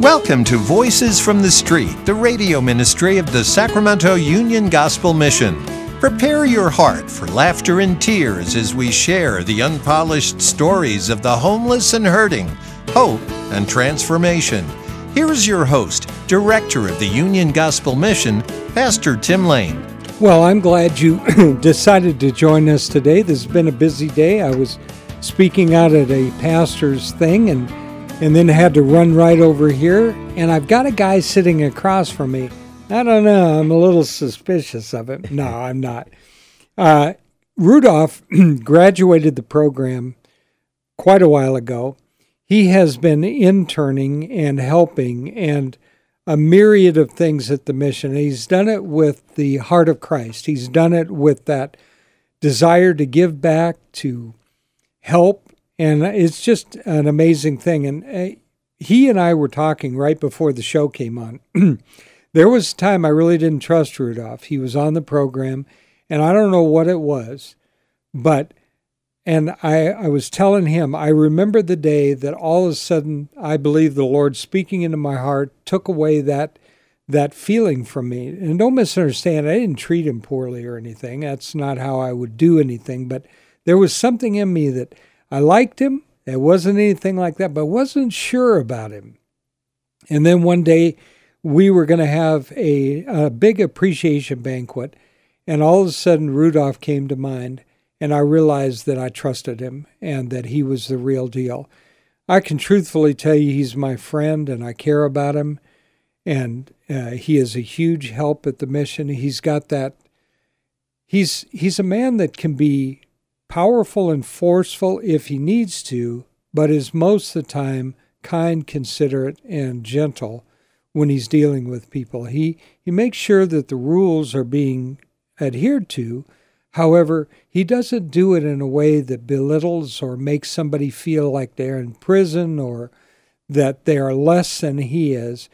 Welcome to Voices from the Street, the radio ministry of the Sacramento Union Gospel Mission. Prepare your heart for laughter and tears as we share the unpolished stories of the homeless and hurting, hope and transformation. Here is your host, Director of the Union Gospel Mission, Pastor Tim Lane. Well, I'm glad you decided to join us today. This has been a busy day. I was speaking out at a pastor's thing and and then had to run right over here. And I've got a guy sitting across from me. I don't know. I'm a little suspicious of him. No, I'm not. Uh, Rudolph graduated the program quite a while ago. He has been interning and helping and a myriad of things at the mission. He's done it with the heart of Christ. He's done it with that desire to give back, to help, and it's just an amazing thing. And uh, he and I were talking right before the show came on. there was a time I really didn't trust Rudolph. He was on the program, and I don't know what it was, but and I, I was telling him, I remember the day that all of a sudden I believe the Lord speaking into my heart took away that that feeling from me. And don't misunderstand, I didn't treat him poorly or anything. That's not how I would do anything, but there was something in me that I liked him. It wasn't anything like that, but wasn't sure about him. And then one day we were going to have a, a big appreciation banquet, and all of a sudden Rudolph came to mind, and I realized that I trusted him and that he was the real deal. I can truthfully tell you he's my friend, and I care about him, and uh, he is a huge help at the mission. He's got that. He's he's a man that can be powerful and forceful if he needs to, but is most of the time kind, considerate, and gentle when he's dealing with people. He, he makes sure that the rules are being adhered to. However, he doesn't do it in a way that belittles or makes somebody feel like they're in prison or that they are less than he is.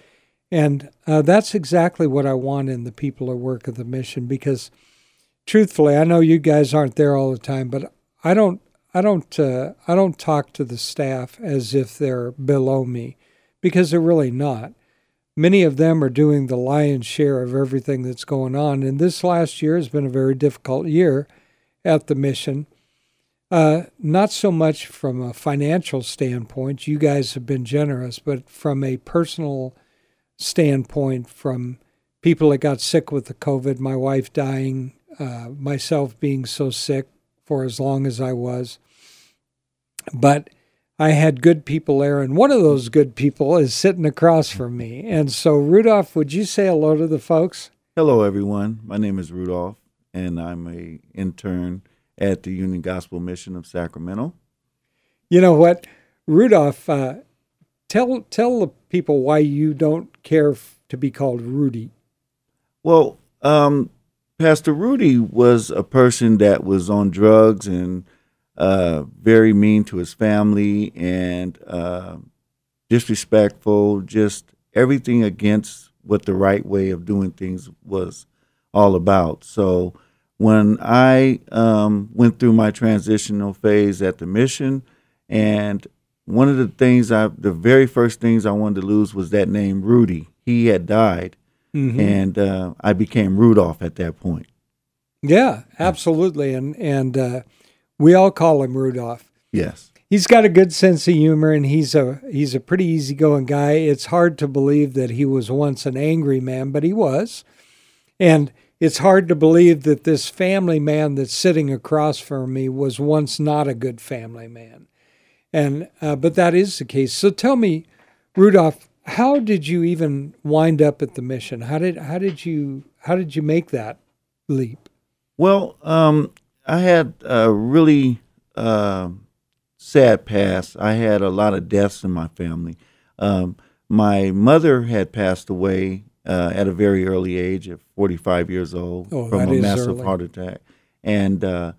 And uh, that's exactly what I want in the people who work at the mission because truthfully, I know you guys aren't there all the time, but I don't I don't uh, I don't talk to the staff as if they're below me because they're really not. Many of them are doing the lion's share of everything that's going on, and this last year has been a very difficult year at the mission. Uh, not so much from a financial standpoint, you guys have been generous, but from a personal standpoint, from people that got sick with the COVID, my wife dying, uh, myself being so sick for as long as I was. But I had good people there, and one of those good people is sitting across from me. And so, Rudolph, would you say hello to the folks? Hello, everyone. My name is Rudolph, and I'm a intern at the Union Gospel Mission of Sacramento. You know what, Rudolph? Uh, tell tell the people why you don't care f- to be called Rudy. Well, um, Pastor Rudy was a person that was on drugs and uh, very mean to his family and uh, disrespectful, just everything against what the right way of doing things was all about. So when I um, went through my transitional phase at the mission, and one of the things I, the very first things I wanted to lose was that name Rudy. He had died Mm-hmm. And uh, I became Rudolph at that point. Yeah, absolutely. And and uh, we all call him Rudolph. Yes. He's got a good sense of humor and he's a he's a pretty easygoing guy. It's hard to believe that he was once an angry man, but he was. And it's hard to believe that this family man that's sitting across from me was once not a good family man. And uh, but that is the case. So tell me, Rudolph, how did you even wind up at the mission? How did how did you how did you make that leap? Well, um, I had a really uh, sad past. I had a lot of deaths in my family. Um, my mother had passed away uh, at a very early age, at 45 years old, oh, from a massive early. heart attack. And, uh,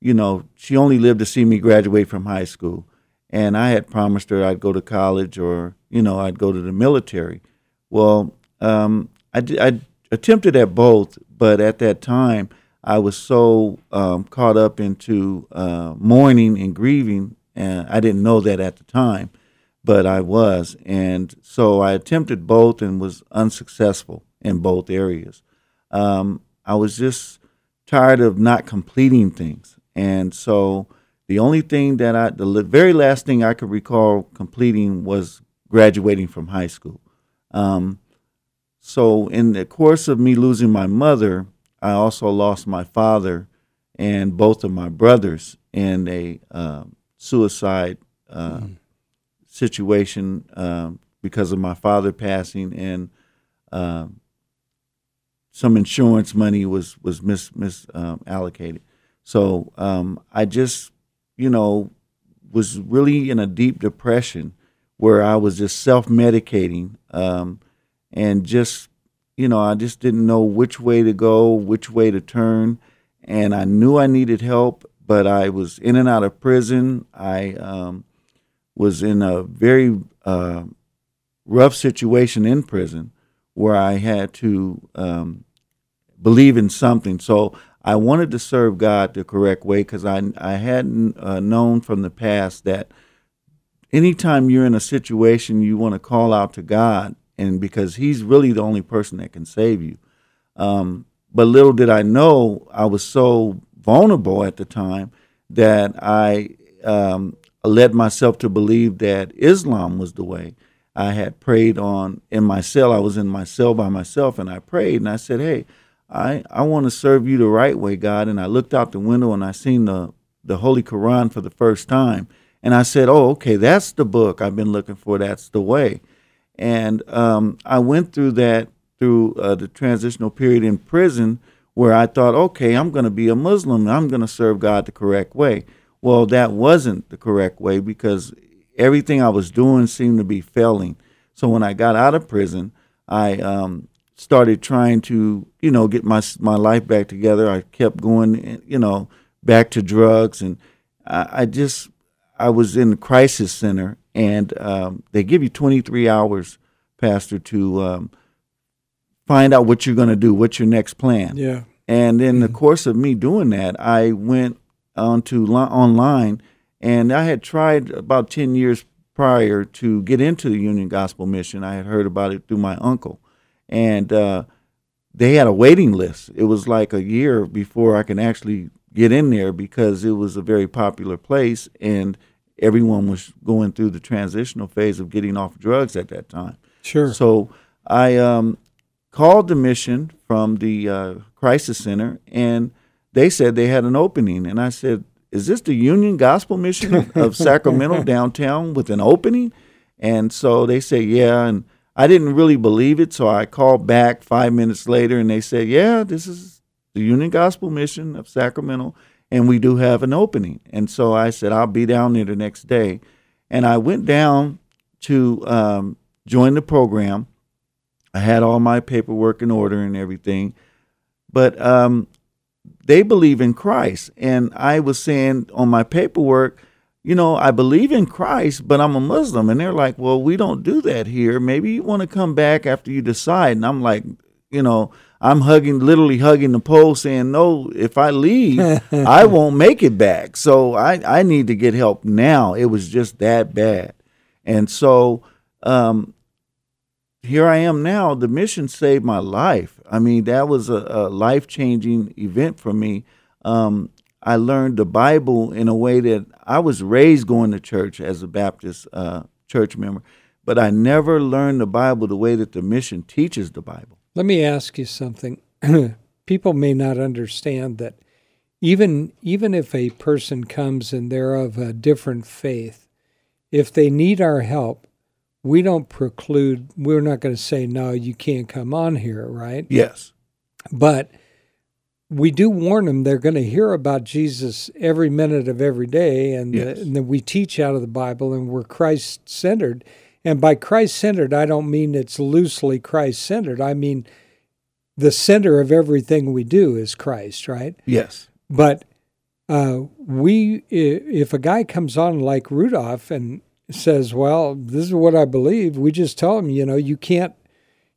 you know, she only lived to see me graduate from high school. And I had promised her I'd go to college or you know, I'd go to the military. Well, um, I, I attempted at both, but at that time, I was so um, caught up into uh, mourning and grieving, and I didn't know that at the time. but I was. And so I attempted both and was unsuccessful in both areas. Um, I was just tired of not completing things. And so the only thing that I, the very last thing I could recall completing was graduating from high school. Um, so, in the course of me losing my mother, I also lost my father and both of my brothers in a uh, suicide uh, mm. situation uh, because of my father passing and um, some insurance money was was mis misallocated. Um, so um, I just, you know, was really in a deep depression where I was just self medicating um, and just, you know, I just didn't know which way to go, which way to turn. And I knew I needed help, but I was in and out of prison. I um, was in a very uh, rough situation in prison where I had to um, believe in something. So I wanted to serve God the correct way because I, I hadn't uh, known from the past that anytime you're in a situation you want to call out to God, and because He's really the only person that can save you. Um, but little did I know, I was so vulnerable at the time that I um, led myself to believe that Islam was the way. I had prayed on in my cell. I was in my cell by myself, and I prayed and I said, "Hey, I I want to serve you the right way, God." And I looked out the window and I seen the the Holy Quran for the first time, and I said, "Oh, okay, that's the book I've been looking for. That's the way." And um, I went through that through uh, the transitional period in prison, where I thought, "Okay, I'm going to be a Muslim. and I'm going to serve God the correct way." Well, that wasn't the correct way because everything I was doing seemed to be failing. So when I got out of prison, I um, started trying to, you know, get my my life back together. I kept going, you know, back to drugs, and I, I just I was in the crisis center, and um, they give you 23 hours, Pastor, to um, find out what you're going to do, what's your next plan. Yeah. And in the mm-hmm. course of me doing that, I went onto li- online, and I had tried about 10 years prior to get into the Union Gospel Mission. I had heard about it through my uncle, and uh, they had a waiting list. It was like a year before I can actually get in there because it was a very popular place and everyone was going through the transitional phase of getting off drugs at that time. Sure. So I um, called the mission from the uh, crisis center and they said they had an opening. And I said, Is this the Union Gospel Mission of Sacramento downtown with an opening? And so they say, Yeah. And I didn't really believe it. So I called back five minutes later and they said, Yeah, this is the Union Gospel Mission of Sacramento, and we do have an opening. And so I said, I'll be down there the next day. And I went down to um, join the program. I had all my paperwork in order and everything. But um, they believe in Christ. And I was saying on my paperwork, you know, I believe in Christ, but I'm a Muslim. And they're like, well, we don't do that here. Maybe you want to come back after you decide. And I'm like, you know, I'm hugging, literally hugging the pole, saying, "No, if I leave, I won't make it back." So I, I need to get help now. It was just that bad, and so um, here I am now. The mission saved my life. I mean, that was a, a life changing event for me. Um, I learned the Bible in a way that I was raised going to church as a Baptist uh, church member, but I never learned the Bible the way that the mission teaches the Bible. Let me ask you something. People may not understand that even even if a person comes and they're of a different faith, if they need our help, we don't preclude. We're not going to say no, you can't come on here, right? Yes. But we do warn them they're going to hear about Jesus every minute of every day, and, yes. the, and we teach out of the Bible, and we're Christ centered. And by Christ centered, I don't mean it's loosely Christ centered. I mean the center of everything we do is Christ, right? Yes. But uh, we, if a guy comes on like Rudolph and says, "Well, this is what I believe," we just tell him, you know, you can't,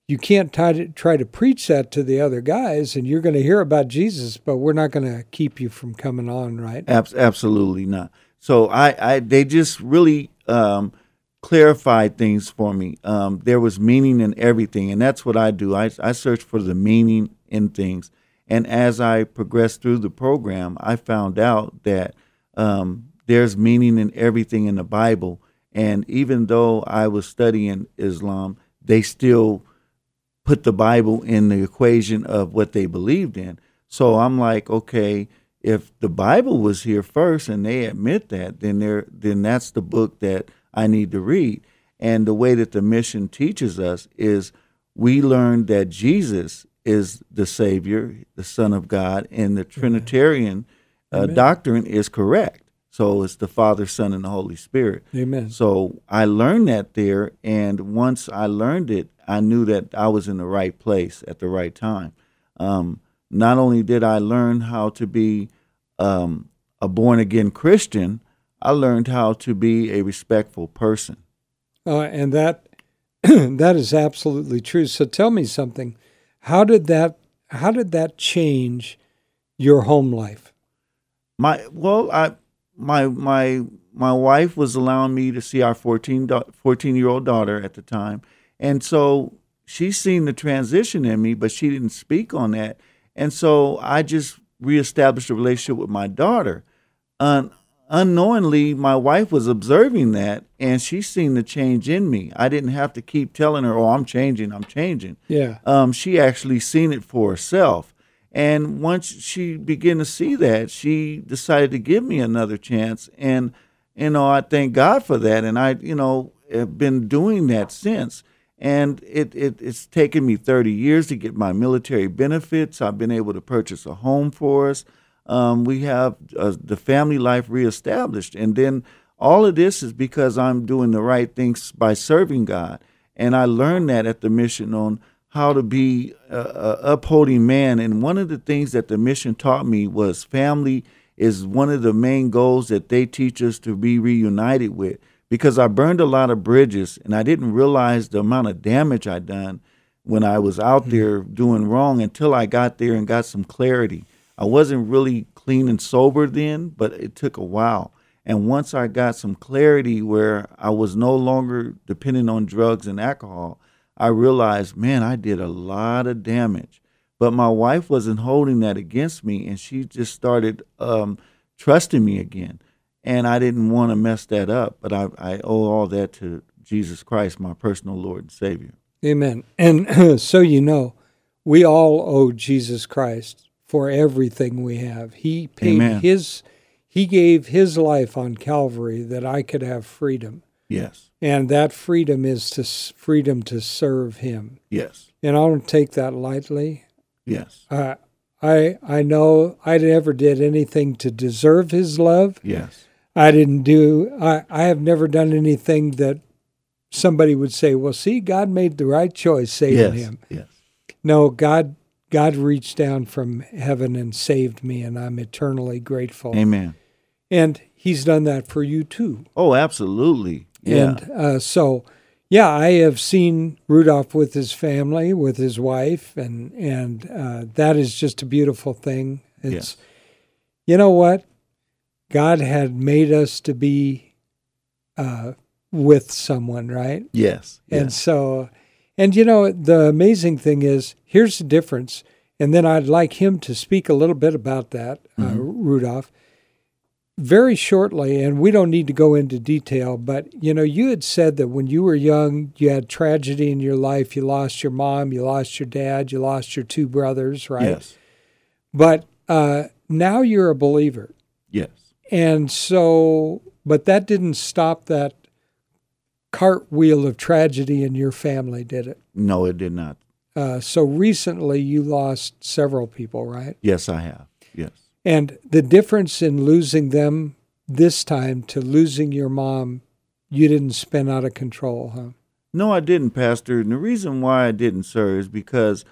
you can't try to try to preach that to the other guys, and you're going to hear about Jesus, but we're not going to keep you from coming on, right? absolutely not. So I, I, they just really. Um, clarified things for me. Um, there was meaning in everything, and that's what I do. I, I search for the meaning in things. And as I progressed through the program, I found out that um, there's meaning in everything in the Bible. And even though I was studying Islam, they still put the Bible in the equation of what they believed in. So I'm like, okay, if the Bible was here first and they admit that, then they then that's the book that I need to read. And the way that the mission teaches us is we learn that Jesus is the Savior, the Son of God, and the Trinitarian uh, doctrine is correct. So it's the Father, Son, and the Holy Spirit. Amen. So I learned that there, and once I learned it, I knew that I was in the right place at the right time. Um, not only did I learn how to be um, a born again Christian, I learned how to be a respectful person. Uh, and that that is absolutely true. So tell me something. How did that how did that change your home life? My well, I my my my wife was allowing me to see our 14, 14 year old daughter at the time, and so she's seen the transition in me, but she didn't speak on that, and so I just reestablished a relationship with my daughter. Un- unknowingly, my wife was observing that, and she seen the change in me. I didn't have to keep telling her, "Oh, I'm changing, I'm changing." Yeah. Um, she actually seen it for herself, and once she began to see that, she decided to give me another chance, and you know, I thank God for that, and I, you know, have been doing that since. And it, it it's taken me 30 years to get my military benefits. I've been able to purchase a home for us um, we have uh, the family life reestablished. And then all of this is because I'm doing the right things by serving God. And I learned that at the mission on how to be a, upholding man. And one of the things that the mission taught me was family is one of the main goals that they teach us to be reunited with. Because I burned a lot of bridges and I didn't realize the amount of damage I'd done when I was out mm-hmm. there doing wrong until I got there and got some clarity. I wasn't really clean and sober then, but it took a while. And once I got some clarity where I was no longer dependent on drugs and alcohol, I realized, man, I did a lot of damage. But my wife wasn't holding that against me, and she just started um, trusting me again. And I didn't want to mess that up, but I, I owe all that to Jesus Christ, my personal Lord and Savior. Amen. And so you know, we all owe Jesus Christ for everything we have. He paid Amen. his he gave his life on Calvary that I could have freedom. Yes. And that freedom is to freedom to serve him. Yes. And I don't take that lightly. Yes. Uh, I I know I never did anything to deserve his love. Yes. I didn't do I, I have never done anything that somebody would say, Well, see, God made the right choice saving yes. him. Yes. No, God God reached down from heaven and saved me, and I'm eternally grateful. Amen. And He's done that for you too. Oh, absolutely. Yeah. And uh, so, yeah, I have seen Rudolph with his family, with his wife, and and uh, that is just a beautiful thing. It's, yeah. you know what, God had made us to be uh, with someone, right? Yes. And so and you know, the amazing thing is here's the difference. And then I'd like him to speak a little bit about that, uh, mm-hmm. uh, Rudolph, very shortly. And we don't need to go into detail, but you know, you had said that when you were young, you had tragedy in your life. You lost your mom, you lost your dad, you lost your two brothers, right? Yes. But uh, now you're a believer. Yes. And so, but that didn't stop that cartwheel of tragedy in your family, did it? No, it did not. Uh, so recently you lost several people, right? Yes, I have. Yes. And the difference in losing them this time to losing your mom, you didn't spin out of control, huh? No, I didn't, Pastor. And the reason why I didn't, sir, is because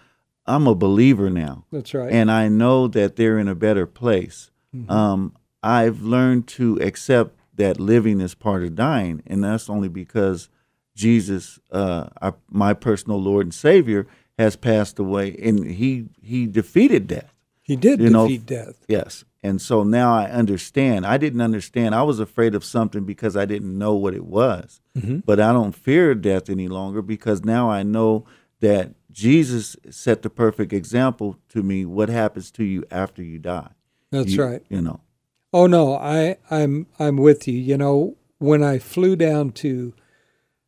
I'm a believer now. That's right. And I know that they're in a better place. Mm-hmm. Um, I've learned to accept that living is part of dying, and that's only because Jesus, uh, our, my personal Lord and Savior, has passed away, and he he defeated death. He did you defeat know, death. Yes, and so now I understand. I didn't understand. I was afraid of something because I didn't know what it was. Mhm. But I don't fear death any longer because now I know that Jesus set the perfect example to me what happens to you after you die. That's You- right. You know. Oh no, I I'm I'm with you. You know, when I flew down to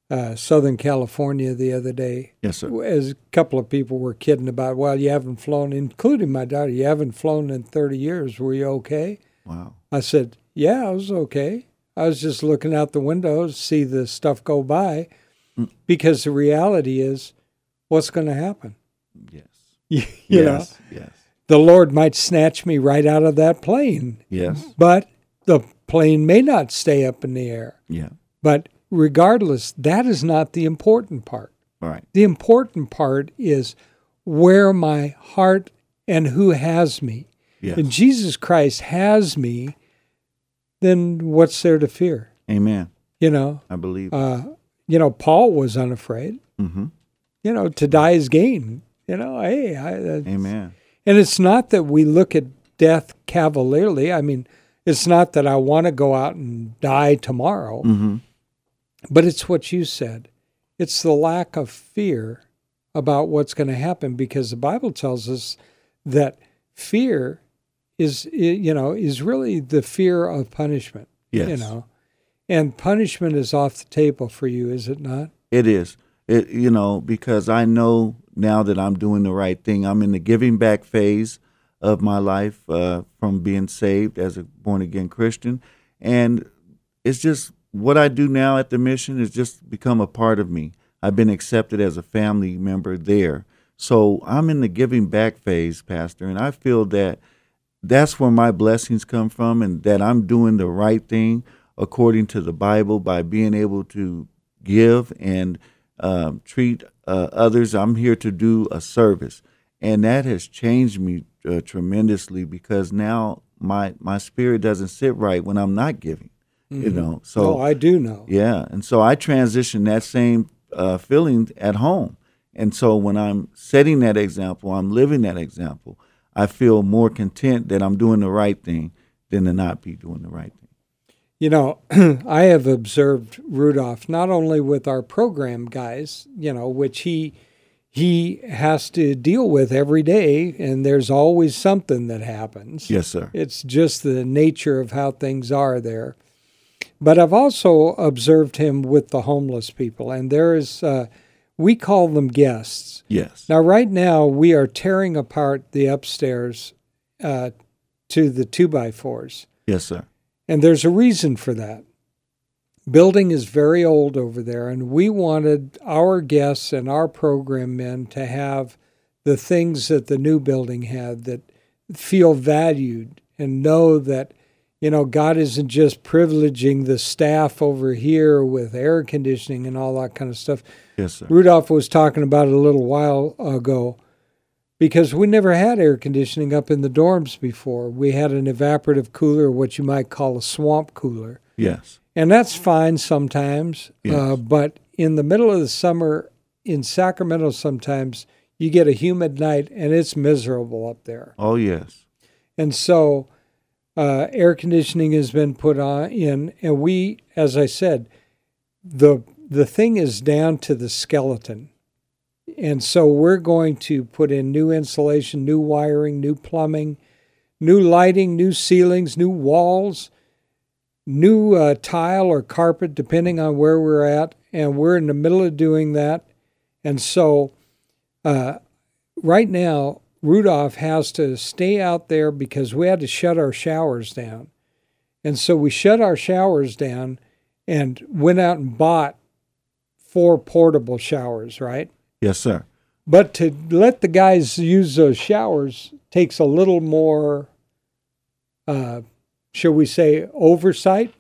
uh, Southern California the other day, Yes, sir. as a couple of people were kidding about, well, you haven't flown, including my daughter, you haven't flown in 30 years. Were you okay? Wow. I said, yeah, I was okay. I was just looking out the window to see the stuff go by, Mm. because the reality is, what's going to happen? Yes. you you know, yes. The Lord might snatch me right out of that plane, Yes. but the plane may not stay up in the air. Yeah. But regardless, that is not the important part. All right. The important part is where my heart and who has me. Yes. If Jesus Christ has me, then what's there to fear? Amen. You know, I believe. uh, you know, Paul was unafraid. mm-hmm. You know, to die is gain. You know, hey, I, Amen. And it's not that we look at death cavalierly. I mean, it's not that I want to go out and die tomorrow. Mm-hmm. But it's what you said. It's the lack of fear about what's going to happen because the Bible tells us that fear is you know is really the fear of punishment, Yes. you know. And punishment is off the table for you, is it not? It is. It you know because I know now that I'm doing the right thing. I'm in the giving back phase of my life uh, from being saved as a born again Christian, and it's just what I do now at the mission is just become a part of me. I've been accepted as a family member there, so I'm in the giving back phase, Pastor, and I feel that that's where my blessings come from, and that I'm doing the right thing according to the Bible by being able to give and um, treat uh, others. I'm here to do a service, and that has changed me uh, tremendously because now my my spirit doesn't sit right when I'm not giving. You know, so oh, I do know. yeah, and so I transition that same uh, feeling at home. And so when I'm setting that example, I'm living that example. I feel more content that I'm doing the right thing than to not be doing the right thing. You know, I have observed Rudolph not only with our program guys, you know, which he he has to deal with every day, and there's always something that happens. Yes, sir. It's just the nature of how things are there. But I've also observed him with the homeless people, and there is, uh, we call them guests. Yes. Now, right now, we are tearing apart the upstairs uh, to the two by fours. Yes, sir. And there's a reason for that. Building is very old over there, and we wanted our guests and our program men to have the things that the new building had that feel valued and know that, you know, God isn't just privileging the staff over here with air conditioning and all that kind of stuff. Yes, sir. Rudolph was talking about it a little while ago because we never had air conditioning up in the dorms before. We had an evaporative cooler, what you might call a swamp cooler. Yes. And that's fine sometimes. Yes. Uh, but in the middle of the summer in Sacramento, sometimes you get a humid night and it's miserable up there. Oh, yes. And so uh, air conditioning has been put on in, and we, as I said, the the thing is down to the skeleton. And so we're going to put in new insulation, new wiring, new plumbing, new lighting, new ceilings, new walls, new uh, tile or carpet, depending on where we're at. And we're in the middle of doing that. And so uh, right now, Rudolph has to stay out there because we had to shut our showers down. And so we shut our showers down and went out and bought four portable showers, right? Yes, sir. But to let the guys use those showers takes a little more, uh, shall we say, oversight.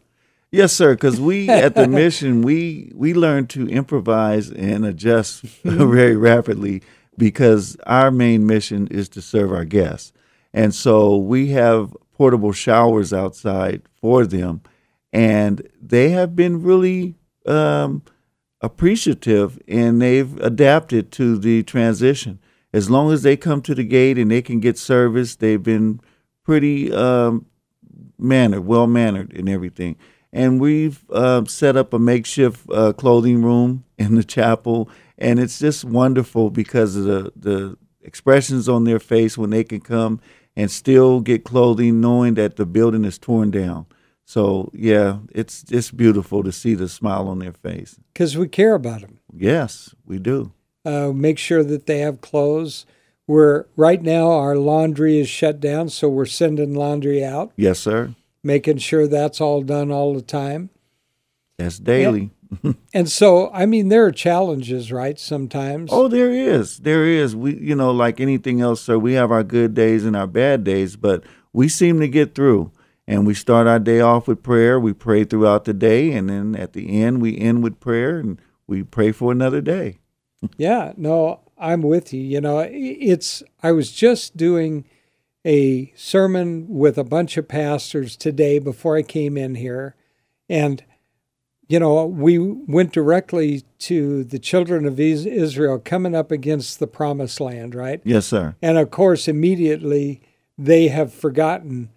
Yes, sir. Because we at the mission, we we learn to improvise and adjust very rapidly because our main mission is to serve our guests, and so we have portable showers outside for them, and they have been really um, appreciative and they've adapted to the transition. As long as they come to the gate and they can get service, they've been pretty um, mannered, well mannered, and everything. And we've uh, set up a makeshift uh, clothing room in the chapel, and it's just wonderful because of the the expressions on their face when they can come and still get clothing, knowing that the building is torn down. So yeah, it's just beautiful to see the smile on their face. Because we care about them. Yes, we do. Uh, make sure that they have clothes. We're right now our laundry is shut down, so we're sending laundry out. Yes, sir. Making sure that's all done all the time. That's daily. And, and so, I mean, there are challenges, right? Sometimes. Oh, there is. There is. We, you know, like anything else, sir, we have our good days and our bad days, but we seem to get through. And we start our day off with prayer. We pray throughout the day, and then at the end, we end with prayer and we pray for another day. yeah, no, I'm with you. You know, it's, I was just doing a sermon with a bunch of pastors today before I came in here. And, you know, we went directly to the children of Israel coming up against the promised land, right? Yes, sir. And of course, immediately they have forgotten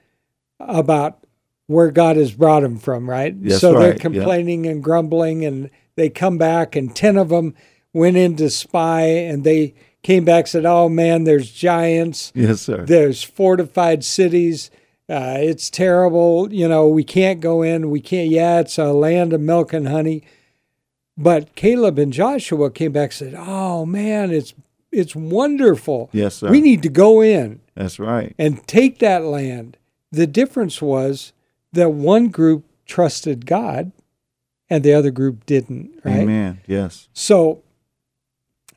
about where God has brought them from, right? Yes, so they're right, yeah. complaining and grumbling, and they come back, and 10 of them went in to spy, and they came back and said, Oh man, there's giants, Yes, sir. there's fortified cities. Uh, it's terrible. You know, we can't go in. We can't. Yeah, it's a land of milk and honey. But Caleb and Joshua came back and said, "Oh man, it's it's wonderful. Yes, sir. We need to go in That's right. and take that land." The difference was that one group trusted God, and the other group didn't. Right. Amen. Yes. So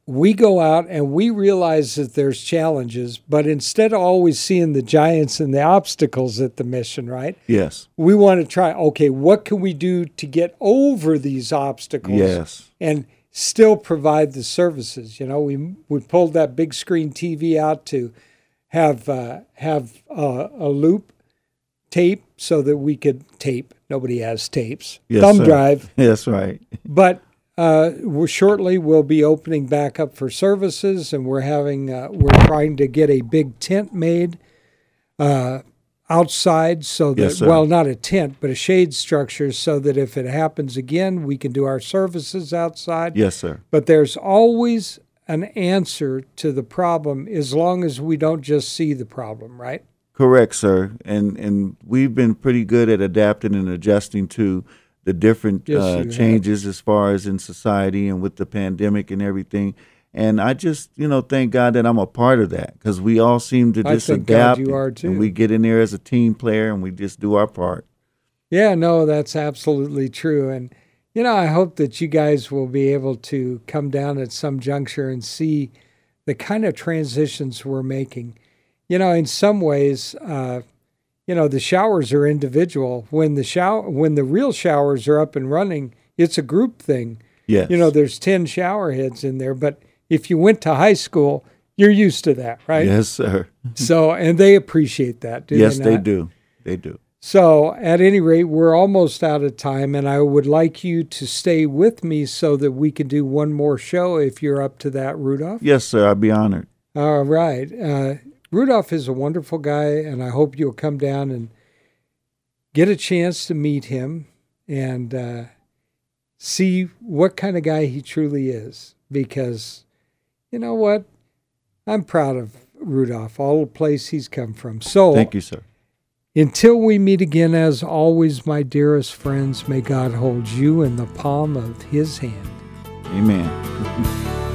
we go out and we realize that there's challenges, but instead of always seeing the giants and the obstacles at the mission, right? Yes. We want to try, okay, what can we do to get over these obstacles Yes. and still provide the services? You know, we we pulled that big screen TV out to have uh, have uh, a loop tape so that we could tape. Nobody has tapes. Yes, Thumb sir. drive. That's right. But uh, we're shortly we'll be opening back up for services, and we're having uh, we're trying to get a big tent made uh, outside, so that Yes, well, not a tent, but a shade structure, so that if it happens again, we can do our services outside. Yes, sir. But there's always an answer to the problem as long as we don't just see the problem, right? Correct, sir. And and we've been pretty good at adapting and adjusting to the different Yes, uh, have. changes as far as in society and with the pandemic and everything. And I just, you know, thank God that I'm a part of that because we all seem to just adapt. you are, too. And we get in there as a team player and we just do our part. Yeah, no, that's absolutely true. And, you know, I hope that you guys will be able to come down at some juncture and see the kind of transitions we're making. You know, in some ways, uh, you know, the showers are individual. When the shower, when the real showers are up and running, it's a group thing. Yes. You know, there's 10 shower heads in there, but if you went to high school, you're used to that, right? Yes, sir. So, and they appreciate that. Do they? yes, they, they do. They do. So, at any rate, we're almost out of time, and I would like you to stay with me so that we can do one more show if you're up to that, Rudolph. Yes, sir. I'd be honored. All right. Uh, Rudolph is a wonderful guy, and I hope you'll come down and get a chance to meet him and uh, see what kind of guy he truly is. Because, you know what? I'm proud of Rudolph, all the place he's come from. So, Thank you, sir. until we meet again, as always, my dearest friends, may God hold you in the palm of his hand. Amen.